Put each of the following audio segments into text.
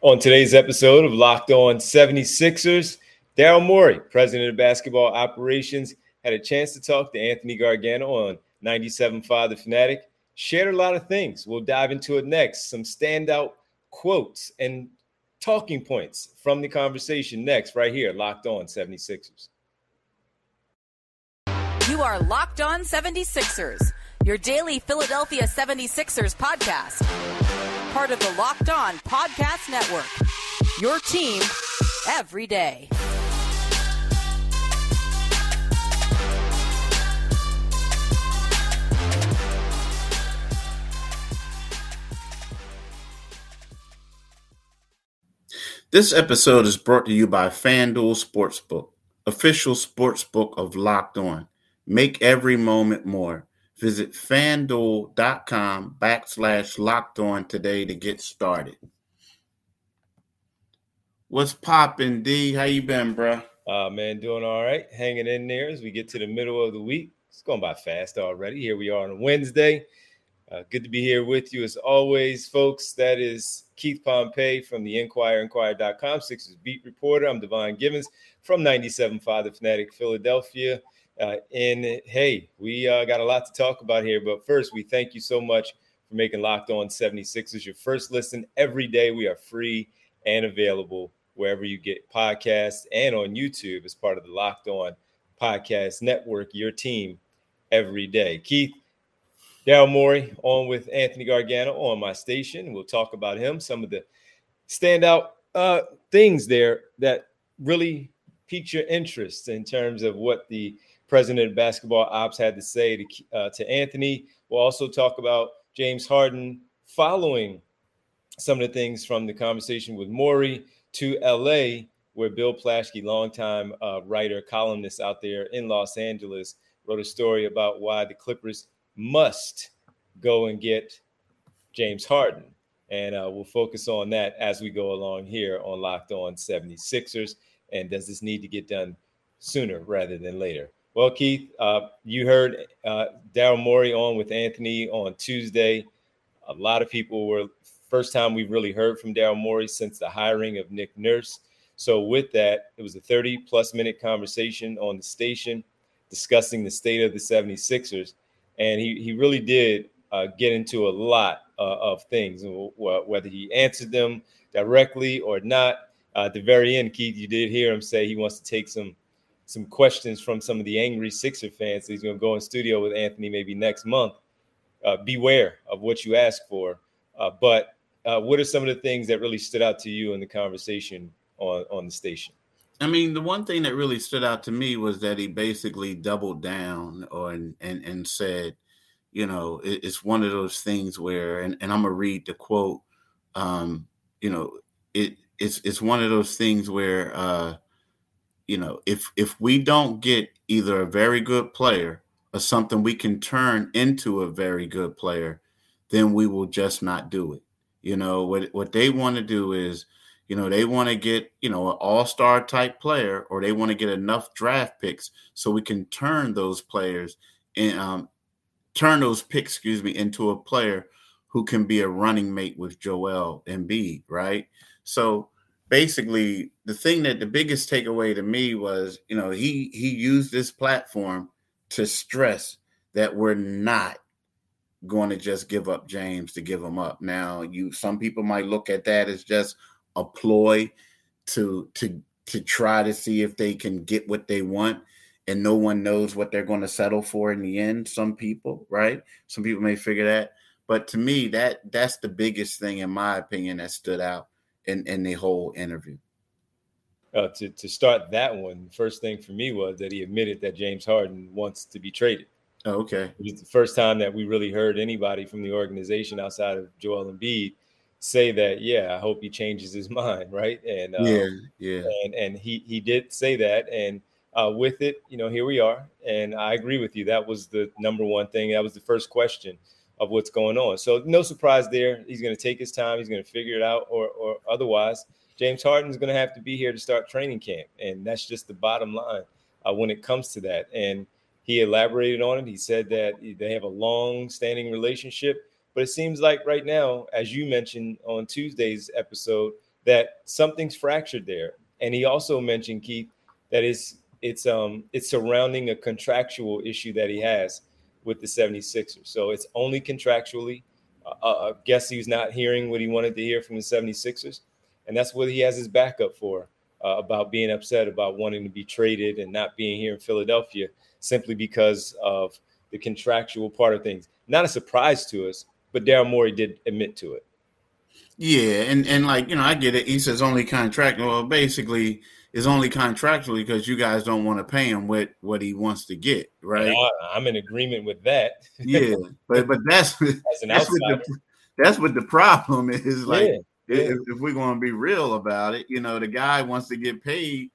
On today's episode of Locked On 76ers, Daryl Morey, president of basketball operations, had a chance to talk to Anthony Gargano on 97.5 The Fanatic. Shared a lot of things. We'll dive into it next. Some standout quotes and talking points from the conversation next, right here, Locked On 76ers. You are Locked On 76ers, your daily Philadelphia 76ers podcast. Part of the Locked On Podcast Network. Your team every day. This episode is brought to you by FanDuel Sportsbook, official sportsbook of Locked On. Make every moment more. Visit fanduel.com backslash locked on today to get started. What's poppin', D? How you been, bro? Uh, man, doing all right. Hanging in there as we get to the middle of the week. It's going by fast already. Here we are on a Wednesday. Uh, good to be here with you as always, folks. That is Keith Pompey from the Inquirer, Inquirer.com, Sixers beat reporter. I'm Devon Givens from 97.5 The Fanatic, Philadelphia. Uh, and hey, we uh, got a lot to talk about here. But first, we thank you so much for making Locked On 76ers your first listen every day. We are free and available wherever you get podcasts and on YouTube as part of the Locked On Podcast Network, your team every day. Keith, Daryl Morey on with Anthony Gargano on my station. We'll talk about him, some of the standout uh, things there that really piqued your interest in terms of what the president of basketball ops had to say to, uh, to Anthony. We'll also talk about James Harden following some of the things from the conversation with Morey to LA, where Bill Plaschke, longtime uh, writer, columnist out there in Los Angeles, wrote a story about why the Clippers must go and get James Harden. And uh, we'll focus on that as we go along here on Locked On 76ers. And does this need to get done sooner rather than later? Well, Keith, uh, you heard uh, Daryl Morey on with Anthony on Tuesday. A lot of people were first time we've really heard from Daryl Morey since the hiring of Nick Nurse. So, with that, it was a 30 plus minute conversation on the station discussing the state of the 76ers and he he really did uh, get into a lot uh, of things, whether he answered them directly or not. Uh, at the very end, Keith, you did hear him say he wants to take some some questions from some of the angry Sixer fans. He's going to go in studio with Anthony maybe next month. Uh, beware of what you ask for. Uh, but uh, what are some of the things that really stood out to you in the conversation on on the station? I mean, the one thing that really stood out to me was that he basically doubled down on and and said, you know, it, it's one of those things where, and, and I'm gonna read the quote. Um, you know, it it's it's one of those things where, uh, you know, if if we don't get either a very good player or something we can turn into a very good player, then we will just not do it. You know, what what they want to do is you know, they want to get, you know, an all-star type player or they want to get enough draft picks so we can turn those players and um, turn those picks, excuse me, into a player who can be a running mate with Joel Embiid, right? So basically the thing that the biggest takeaway to me was, you know, he he used this platform to stress that we're not going to just give up James to give him up. Now, you some people might look at that as just a ploy to to to try to see if they can get what they want and no one knows what they're going to settle for in the end some people right? Some people may figure that. But to me that that's the biggest thing in my opinion that stood out in in the whole interview. Uh, to, to start that one the first thing for me was that he admitted that james harden wants to be traded. Oh, okay. It was the first time that we really heard anybody from the organization outside of joel Embiid say that yeah i hope he changes his mind right? And um, yeah yeah. and and he he did say that. And uh, with it you know here we are. And i agree with you. That was the number one thing. That was the first question of what's going on. So no surprise there. He's going to take his time. He's going to figure it out or or otherwise. James harden's going to have to be here to start training camp and that's just the bottom line uh, when it comes to that. And he elaborated on it. He said that they have a long standing relationship but it seems like right now, as you mentioned on Tuesday's episode, that something's fractured there. And he also mentioned Keith that it's it's um it's surrounding a contractual issue that he has with the 76ers. So it's only contractually. Uh, I guess he's not hearing what he wanted to hear from the 76ers. And that's what he has his backup for uh, about being upset about wanting to be traded and not being here in Philadelphia simply because of the contractual part of things. Not a surprise to us, but Daryl Morey did admit to it. Yeah, and and like you know, I get it. He says only contract. Well, basically, is only contractually because you guys don't want to pay him what what he wants to get, right? I, am in agreement with that. yeah, but but that's that's what, the, that's what the problem is. Like, yeah, yeah. If, if, we're going to be real about it, you know, the guy wants to get paid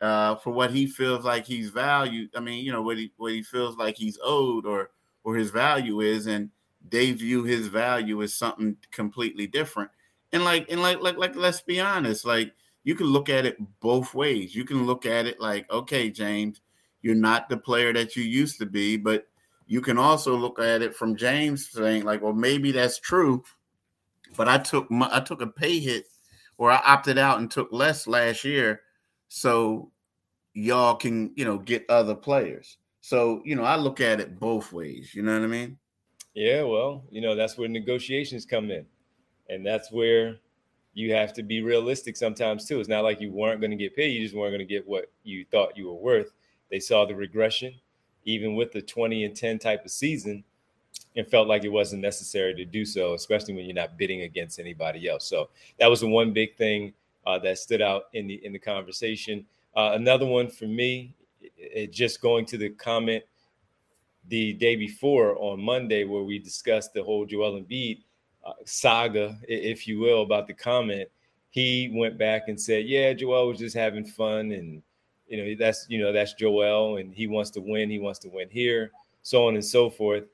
uh, for what he feels like he's valued. I mean, you know, what he what he feels like he's owed or or his value is, and they view his value as something completely different. And like and like like like let's be honest, like you can look at it both ways. You can look at it like, okay, James, you're not the player that you used to be, but you can also look at it from James saying, like, well, maybe that's true, but I took my, I took a pay hit, or I opted out and took less last year, so y'all can you know get other players. So you know, I look at it both ways. You know what I mean? Yeah, well, you know that's where negotiations come in, and that's where you have to be realistic sometimes too. It's not like you weren't going to get paid; you just weren't going to get what you thought you were worth. They saw the regression, even with the 20 and 10 type of season, and felt like it wasn't necessary to do so, especially when you're not bidding against anybody else. So that was the one big thing uh, that stood out in the in the conversation. Uh, another one for me, it, just going to the comment the day before on Monday where we discussed the whole Joel Embiid saga, if you will, about the comment, he went back and said, "Yeah, Joel was just having fun, and you know that's you know that's Joel, and he wants to win. He wants to win here, so on and so forth."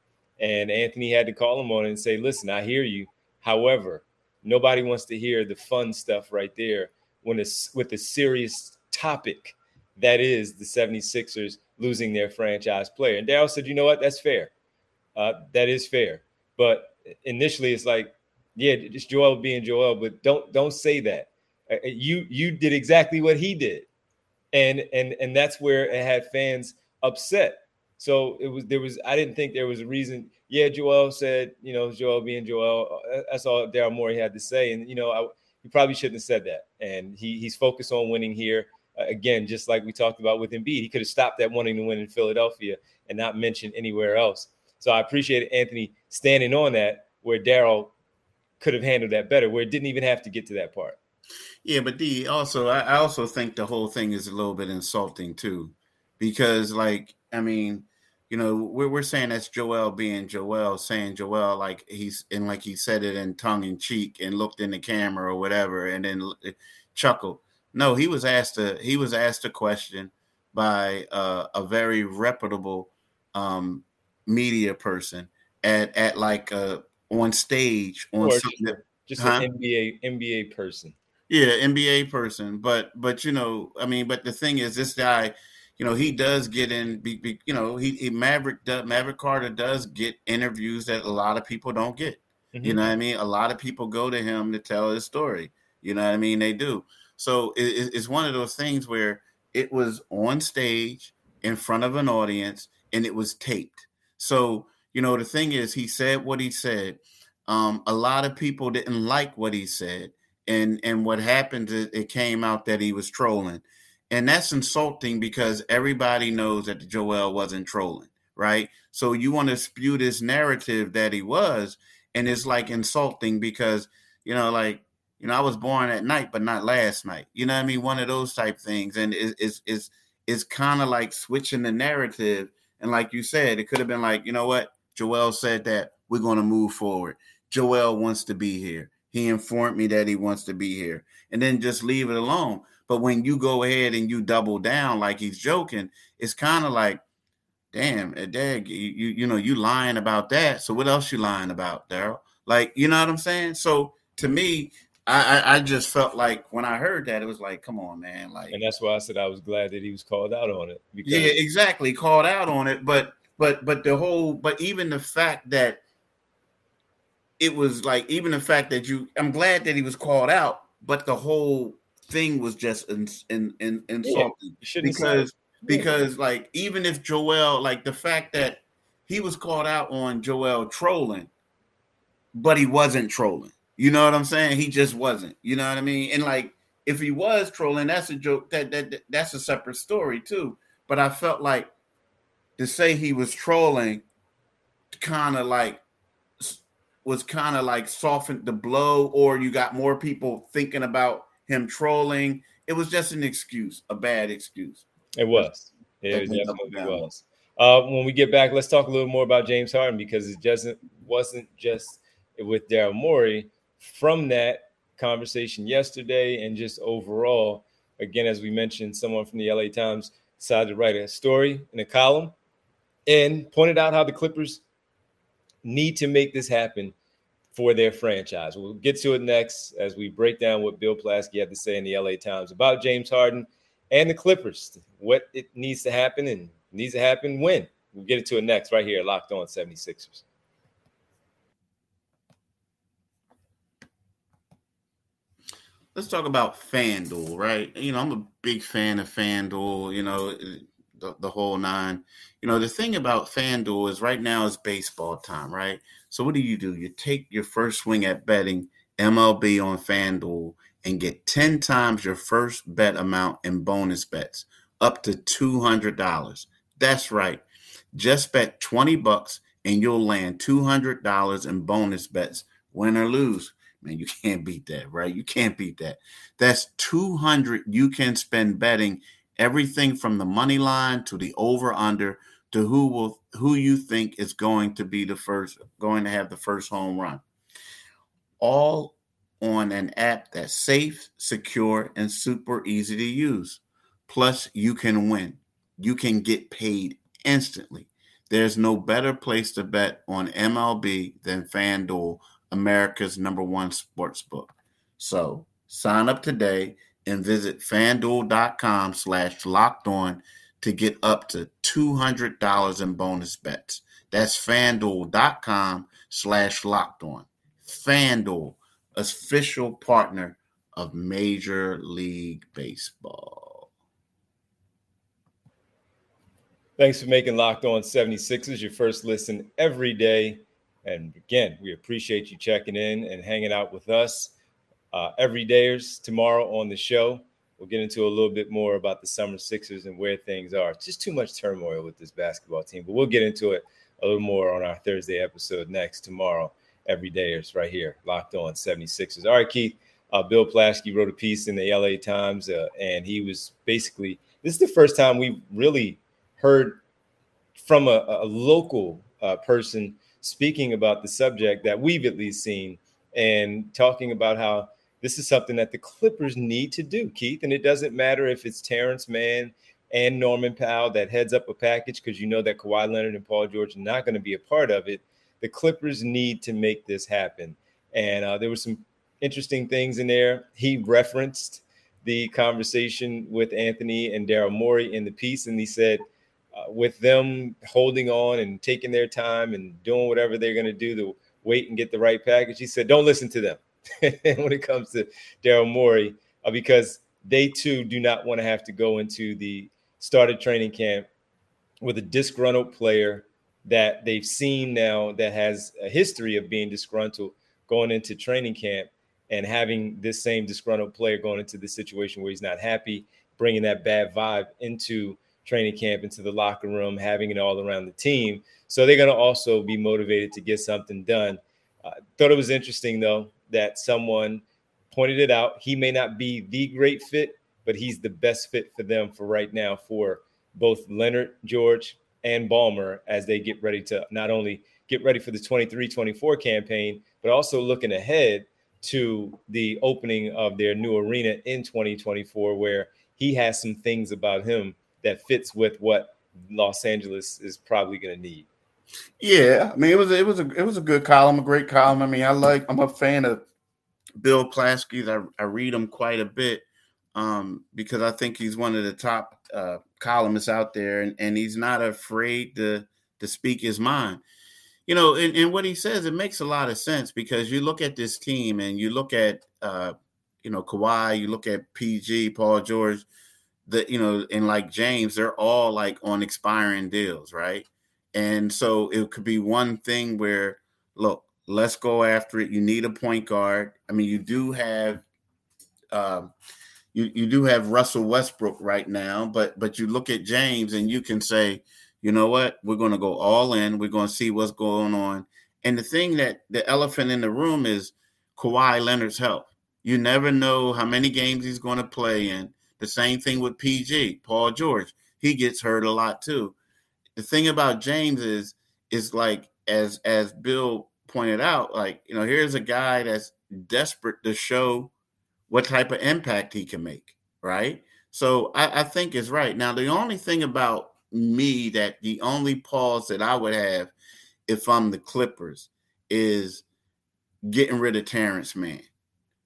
And Anthony had to call him on it and say, "Listen, I hear you. However, nobody wants to hear the fun stuff right there when it's with a serious topic that is the 76ers losing their franchise player." And Daryl said, "You know what? That's fair. Uh, that is fair, but." initially it's like, yeah, it's Joel being Joel, but don't don't say that. Uh, uh, you you did exactly what he did, and and and that's where it had fans upset. So it was there was I didn't think there was a reason. Yeah, Joel said you know Joel being Joel. Uh, that's all Daryl Morey had to say, and you know I, he probably shouldn't have said that. And he he's focused on winning here again, just like we talked about with Embiid. He could have stopped that wanting to win in Philadelphia and not mentioned anywhere else. So I appreciate Anthony standing on that where Daryl could have handled that better, where it didn't even have to get to that part. Yeah, but D also I, also think the whole thing is a little bit insulting too, because like I mean, you know, we're we're saying that's Joel being Joel, saying Joel like he's and like he said it in tongue in cheek and looked in the camera or whatever, and then chuckled. No, he was asked a he was asked a question by uh, a very reputable um, media person at at like uh on stage on or something that, just huh? an NBA NBA person. Yeah, NBA person, but but you know, I mean, but the thing is, this guy, you know, he does get in. Be, be, you know, he, he Maverick does, Maverick Carter does get interviews that a lot of people don't get. Mm-hmm. You know what I mean? A lot of people go to him to tell his story. You know what I mean? They do. So it, it's one of those things where it was on stage in front of an audience and it was taped. So, you know, the thing is, he said what he said. Um, a lot of people didn't like what he said. And, and what happened, is it came out that he was trolling. And that's insulting because everybody knows that Joel wasn't trolling, right? So you want to spew this narrative that he was, and it's like insulting because, you know, like, you know, I was born at night, but not last night. You know what I mean? One of those type things. And it's, it's, it's, it's kind of like switching the narrative and like you said, it could have been like, you know what? Joel said that we're going to move forward. Joel wants to be here. He informed me that he wants to be here. And then just leave it alone. But when you go ahead and you double down like he's joking, it's kind of like, damn, eh, Dad, you, you, you know, you lying about that. So what else you lying about, Daryl? Like, you know what I'm saying? So to me, I, I, just felt like when I heard that, it was like, come on, man. Like, and that's why I said I was glad that he was called out on it. Because- yeah, exactly, called out on it. But but but the whole, but even the fact that it was like, even the fact that you, I'm glad that he was called out. but the whole thing was just in, in, in, insulting yeah, because because like even if Joel like the fact that he was called out on Joel trolling, but he wasn't trolling. You know what I'm saying? He just wasn't. You know what I mean? And like if he was trolling, that's a joke. That that that's a separate story too. But I felt like to say he was trolling, kind of like was kind of like softened the blow, or you got more people thinking about him trolling. It was just an excuse, a bad excuse. It was. It definitely was. Uh, when we get back, let's talk a little more about James Harden because it just wasn't just with Daryl Morey. From that, conversation yesterday and just overall. Again, as we mentioned, someone from the LA Times decided to write a story in a column and pointed out how the Clippers need to make this happen for their franchise. We'll get to it next as we break down what Bill Plaschke had to say in the LA Times about James Harden and the Clippers, what it needs to happen and needs to happen when. We'll get into it next right here, Locked On 76ers. let's talk about FanDuel, right? You know, I'm a big fan of FanDuel, you know, the, the whole nine. You know, the thing about FanDuel is right now is baseball time, right? So what do you do? You take your first swing at betting MLB on FanDuel and get 10 times your first bet amount in bonus bets, up to $200. That's right. Just bet 20 bucks and you'll land $200 in bonus bets, win or lose. Man, you can't beat that, right? You can't beat that. That's 200 you can spend betting everything from the money line to the over under to who will who you think is going to be the first going to have the first home run. All on an app that's safe, secure and super easy to use. Plus you can win. You can get paid instantly. There's no better place to bet on MLB than FanDuel America's number one sports book. So sign up today and visit fanduel.com slash locked on to get up to $200 in bonus bets. That's fanduel.com slash locked on. Fanduel, official partner of Major League Baseball. Thanks for making Locked On 76ers your first listen every day. And again, we appreciate you checking in and hanging out with us. Uh, everydayers tomorrow on the show. We'll get into a little bit more about the summer Sixers and where things are. It's just too much turmoil with this basketball team, but we'll get into it a little more on our Thursday episode next tomorrow. Everydayers right here, locked on 76ers. All right, Keith. Uh, Bill Plaschke wrote a piece in the LA Times, uh, and he was basically this is the first time we really heard from a, a local uh, person speaking about the subject that we've at least seen and talking about how this is something that the Clippers need to do, Keith. And it doesn't matter if it's Terance Mann and Norman Powell that heads up a package because you know that Kawhi Leonard and Paul George are not going to be a part of it. The Clippers need to make this happen. And uh, there were some interesting things in there. He referenced the conversation with Anthony and Daryl Morey in the piece, and he said, uh, with them holding on and taking their time and doing whatever they're going to do to wait and get the right package. He said, don't listen to them when it comes to Daryl Morey, uh, because they too do not want to have to go into the started training camp with a disgruntled player that they've seen now that has a history of being disgruntled going into training camp and having this same disgruntled player going into the situation where he's not happy, bringing that bad vibe into training camp into the locker room, having it all around the team. So they're going to also be motivated to get something done. Uh, thought it was interesting though that someone pointed it out. He may not be the great fit, but he's the best fit for them for right now for both Leonard, George, and Ballmer as they get ready to not only get ready for the 23-24 campaign, but also looking ahead to the opening of their new arena in 2024, where he has some things about him that fits with what Los Angeles is probably going to need. Yeah, I mean it was it was a it was a good column, a great column. I mean, I like I'm a fan of Bill Plaschke's. I, I read him quite a bit um, because I think he's one of the top uh, columnists out there, and, and he's not afraid to to speak his mind. You know, and, and what he says, it makes a lot of sense because you look at this team and you look at uh, you know, Kawhi, you look at PG, Paul George, the you know, and like James, they're all like on expiring deals, right? And so it could be one thing where, look, let's go after it. You need a point guard. I mean, you do have, um, you you do have Russell Westbrook right now, but but you look at James and you can say, you know what, we're going to go all in. We're going to see what's going on. And the thing that the elephant in the room is Kawhi Leonard's health. You never know how many games he's going to play in. The same thing with PG, Paul George. He gets hurt a lot too. The thing about James is is like as as Bill pointed out, like you know, here's a guy that's desperate to show what type of impact he can make, right? So I, I think is right. Now the only thing about me that the only pause that I would have if I'm the Clippers is getting rid of Terance Mann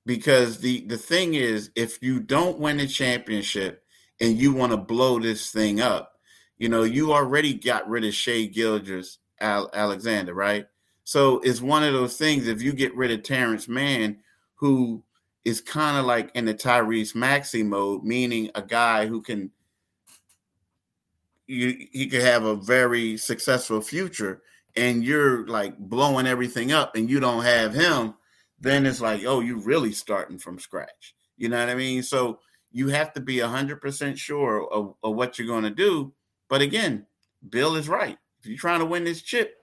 because the the thing is if you don't win a championship and you want to blow this thing up you know you already got rid of Shai Gilgeous Al- Alexander right so it's one of those things if you get rid of Terance Mann who is kind of like in the Tyrese Maxey mode meaning a guy who can you he could have a very successful future and you're like blowing everything up and you don't have him then it's like, oh, you're really starting from scratch. You know what I mean? So you have to be 100% sure of, of what you're going to do. But again, Bill is right. If you're trying to win this chip,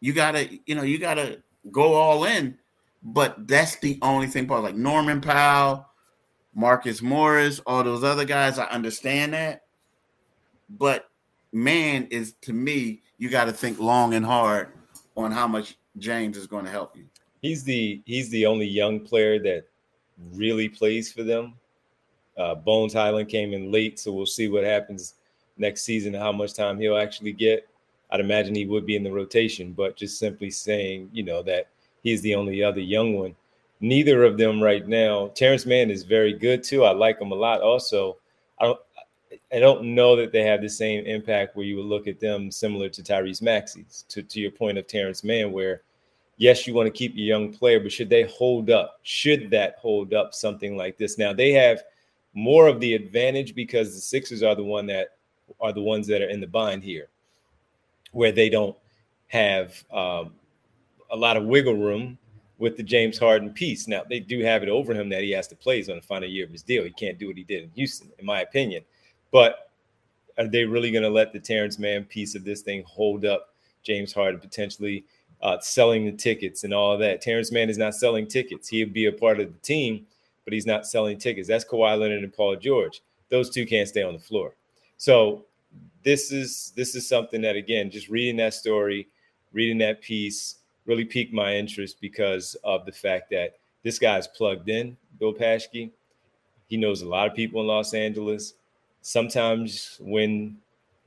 you got to, you know, you got to go all in. But that's the only thing, part like Norman Powell, Marcus Morris, all those other guys, I understand that. But man, is to me, you got to think long and hard on how much James is going to help you he's the he's the only young player that really plays for them. Uh, Bones Hyland came in late, so we'll see what happens next season. How much time he'll actually get? I'd imagine he would be in the rotation, but just simply saying, you know, that he's the only other young one. Neither of them right now. Terance Mann is very good too. I like him a lot. Also, I don't. I don't know that they have the same impact where you would look at them similar to Tyrese Maxey's. To to your point of Terance Mann, where yes, you want to keep your young player, but should they hold up? Should that hold up something like this? Now they have more of the advantage because the Sixers are the one that are the ones that are in the bind here, where they don't have um, a lot of wiggle room with the James Harden piece. Now they do have it over him that he has to play. He's on the final year of his deal. He can't do what he did in Houston, in my opinion. But are they really going to let the Terance Mann piece of this thing hold up James Harden potentially? uh, selling the tickets and all that. Terance Mann is not selling tickets. He'll be a part of the team, but he's not selling tickets. That's Kawhi Leonard and Paul George. Those two can't stay on the floor. So this is this is something that again, just reading that story, reading that piece really piqued my interest because of the fact that this guy's plugged in, Bill Plaschke. He knows a lot of people in Los Angeles. Sometimes when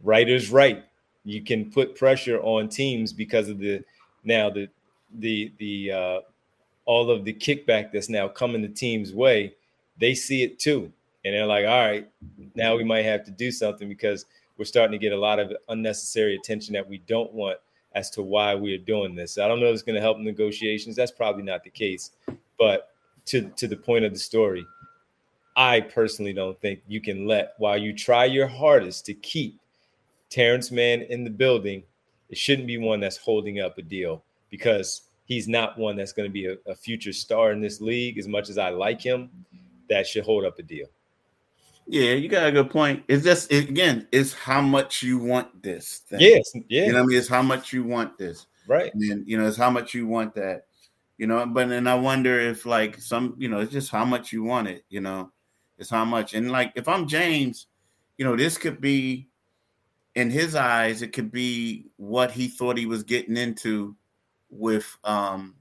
writers write, you can put pressure on teams because of the now the the the uh, all of the kickback that's now coming the team's way, they see it too, and they're like, all right, now we might have to do something because we're starting to get a lot of unnecessary attention that we don't want as to why we are doing this. I don't know if it's going to help negotiations. That's probably not the case, but to to the point of the story, I personally don't think you can let while you try your hardest to keep Terance Mann in the building it shouldn't be one that's holding up a deal because he's not one that's going to be a, a, future star in this league. As much as I like him, that should hold up a deal. Yeah, you got a good point. It's just again, it's how much you want this. Thing. Yes, yeah. You know what I mean? It's how much you want this, right? And you know, it's how much you want that. You know, but then I wonder if like some, you know, it's just how much you want it. You know, it's how much. And like if I'm James, you know, this could be in his eyes, it could be what he thought he was getting into with um,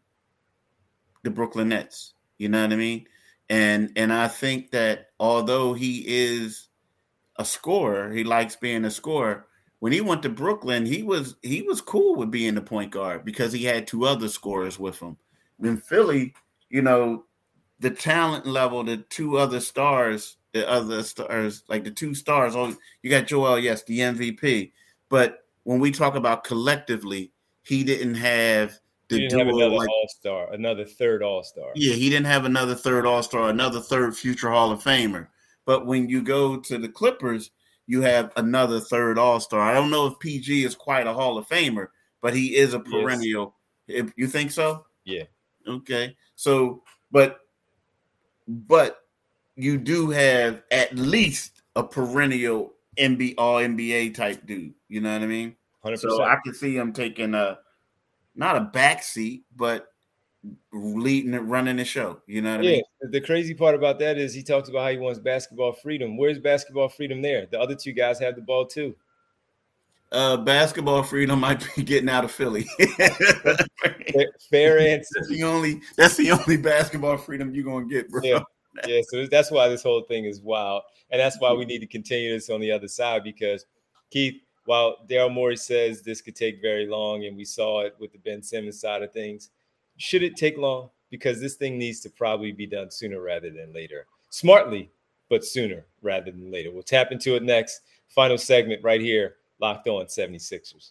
the Brooklyn Nets. You know what I mean? And and I think that although he is a scorer, he likes being a scorer. When he went to Brooklyn, he was he was cool with being the point guard because he had two other scorers with him. In Philly, you know, the talent level, the two other stars the other stars, like the two stars. Oh, you got Joel, yes, the MVP. But when we talk about collectively, he didn't have the he didn't duo, have another like, All Star, another third All Star. Yeah, he didn't have another third All Star, another third future Hall of Famer. But when you go to the Clippers, you have another third All Star. I don't know if PG is quite a Hall of Famer, but he is a perennial. Yes. You think so? Yeah. Okay. So, but, but you do have at least a perennial NBA All NBA type dude. You know what I mean? 100%. So I can see him taking a not a back seat, but leading it, running the show. You know what yeah, I mean? The crazy part about that is he talks about how he wants basketball freedom. Where's basketball freedom there? The other two guys have the ball too. Uh, basketball freedom might be getting out of Philly. fair, answer. That's the only that's the only basketball freedom you're gonna get, bro. Yeah. yeah, so that's why this whole thing is wild, and that's why we need to continue this on the other side because Keith, while Daryl Morey says this could take very long, and we saw it with the Ben Simmons side of things, should it take long? Because this thing needs to probably be done sooner rather than later. Smartly, but sooner rather than later. We'll tap into it next. Final segment right here, locked on 76ers.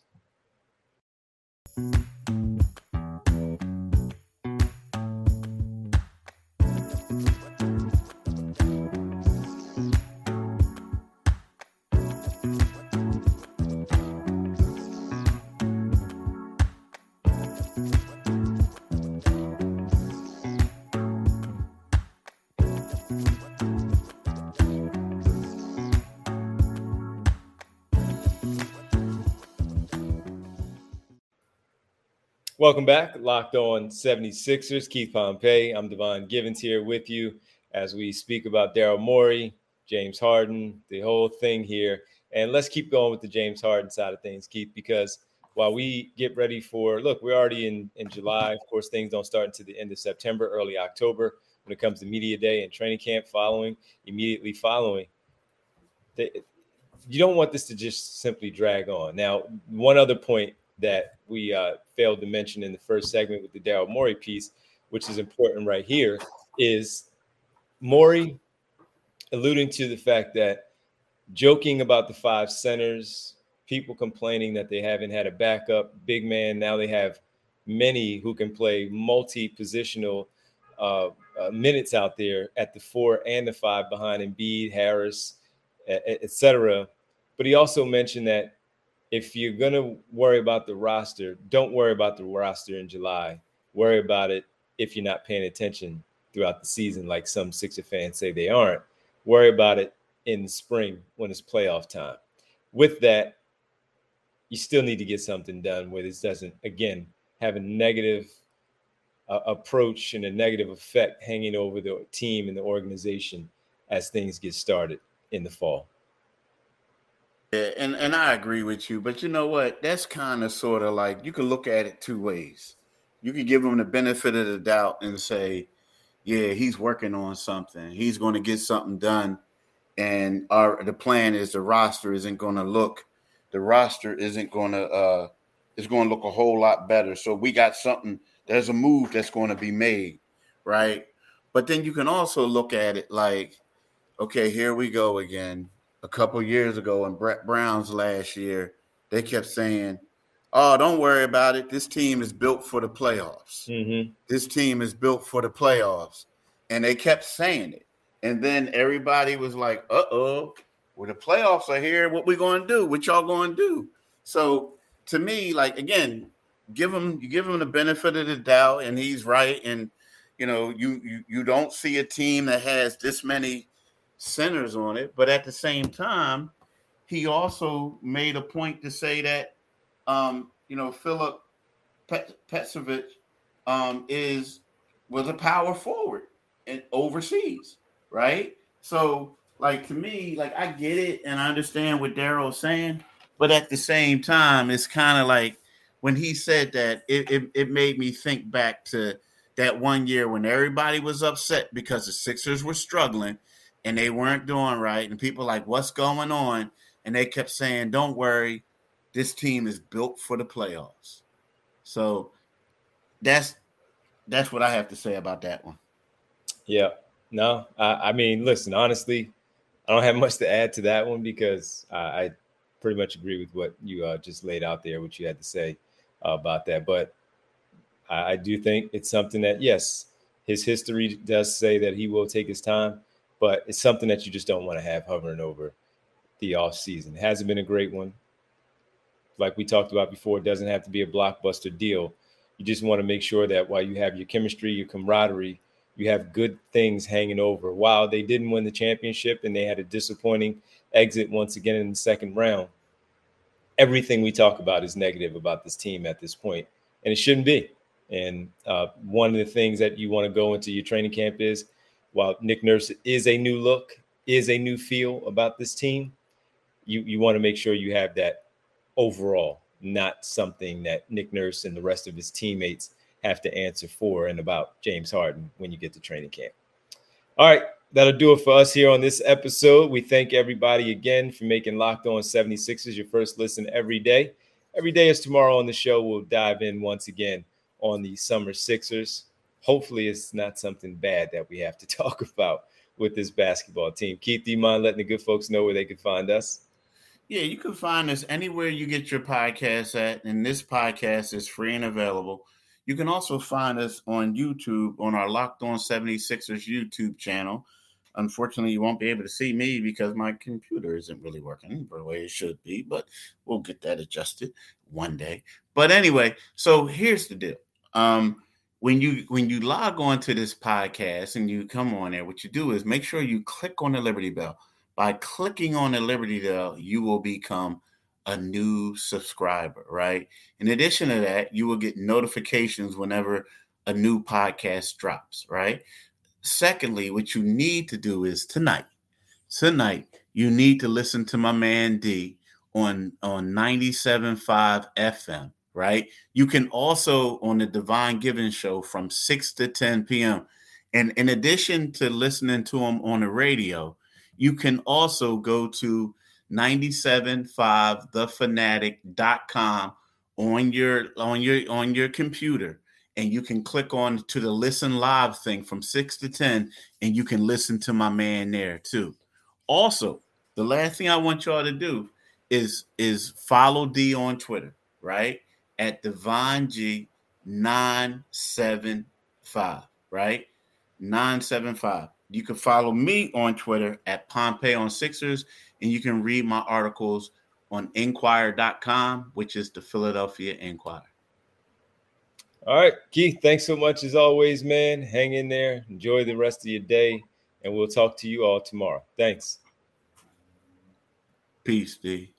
Welcome back. Locked on 76ers. Keith Pompey. I'm Devon Givens here with you as we speak about Daryl Morey, James Harden, the whole thing here. And let's keep going with the James Harden side of things, Keith, because while we get ready for look, we're already in, in July. Of course, things don't start until the end of September, early October when it comes to media day and training camp following, immediately following. You don't want this to just simply drag on. Now, one other point that we uh, failed to mention in the first segment with the Daryl Morey piece, which is important right here, is Morey alluding to the fact that joking about the five centers, people complaining that they haven't had a backup big man. Now they have many who can play multi-positional uh, uh, minutes out there at the four and the five behind Embiid, Harris, etc. But he also mentioned that if you're gonna worry about the roster, don't worry about the roster in July. Worry about it if you're not paying attention throughout the season, like some Sixer fans say they aren't. Worry about it in spring when it's playoff time. With that, you still need to get something done where this doesn't again have a negative uh, approach and a negative effect hanging over the team and the organization as things get started in the fall. Yeah, and, and I agree with you, but you know what? That's kind of sort of like you can look at it two ways. You could give him the benefit of the doubt and say, yeah, he's working on something. He's going to get something done. And our the plan is the roster isn't going to look, the roster isn't going to uh is going to look a whole lot better. So we got something, there's a move that's going to be made, right? But then you can also look at it like, okay, here we go again a couple years ago in Brett Brown's last year, they kept saying, "Oh, don't worry about it. This team is built for the playoffs. Mm-hmm. This team is built for the playoffs," and they kept saying it. And then everybody was like, "Uh oh, well the playoffs are here. What we going to do? What y'all going to do?" So to me, like again, give him you give him the benefit of the doubt, and he's right. And you know, you you you don't see a team that has this many centers on it. But at the same time, he also made a point to say that, um, you know, Philip Pet- Petrovic um, is was a power forward and overseas, right? So, like to me, like I get it and I understand what Daryl's saying, but at the same time, it's kind of like when he said that, it, it it made me think back to that one year when everybody was upset because the Sixers were struggling and they weren't doing right. And people like, what's going on? And they kept saying, don't worry, this team is built for the playoffs. So that's that's what I have to say about that one. Yeah. No, I, I mean, listen, honestly, I don't have much to add to that one because I, I pretty much agree with what you uh, just laid out there, what you had to say uh, about that. But I, I do think it's something that, yes, his history does say that he will take his time, but it's something that you just don't want to have hovering over the off season. It hasn't been a great one. Like we talked about before, it doesn't have to be a blockbuster deal. You just want to make sure that while you have your chemistry, your camaraderie, you have good things hanging over. While they didn't win the championship and they had a disappointing exit once again in the second round, everything we talk about is negative about this team at this point, and it shouldn't be. And uh, one of the things that you want to go into your training camp is, while Nick Nurse is a new look, is a new feel about this team, you you want to make sure you have that overall, not something that Nick Nurse and the rest of his teammates have to answer for and about James Harden when you get to training camp. All right, that'll do it for us here on this episode. We thank everybody again for making Locked On 76ers your first listen every day. Every day is tomorrow on the show. We'll dive in once again on the Summer Sixers. Hopefully, it's not something bad that we have to talk about with this basketball team. Keith, do you mind letting the good folks know where they can find us? Yeah, you can find us anywhere you get your podcast at, and this podcast is free and available. You can also find us on YouTube on our Locked On 76ers YouTube channel. Unfortunately, you won't be able to see me because my computer isn't really working the way it should be, but we'll get that adjusted one day. But anyway, so here's the deal. Um, when you when you log on to this podcast and you come on there, what you do is make sure you click on the Liberty Bell. By clicking on the Liberty Bell, you will become a new subscriber, right? In addition to that, you will get notifications whenever a new podcast drops, right? Secondly, what you need to do is tonight, tonight, you need to listen to my man D on on 97.5 FM, right? You can also on the Devon Givens show from 6 to 10 p.m. And in addition to listening to him on the radio, you can also go to 975thefanatic.com on your on your on your computer and you can click on to the listen live thing from 6 to 10 and you can listen to my man there too. Also, the last thing I want y'all to do is is follow D on Twitter, right? At Devon G 975, right? 975. You can follow me on Twitter at Pompey on Sixers, and you can read my articles on Inquirer.com, which is the Philadelphia Inquirer. All right, Keith, thanks so much as always, man. Hang in there. Enjoy the rest of your day, and we'll talk to you all tomorrow. Thanks. Peace, D.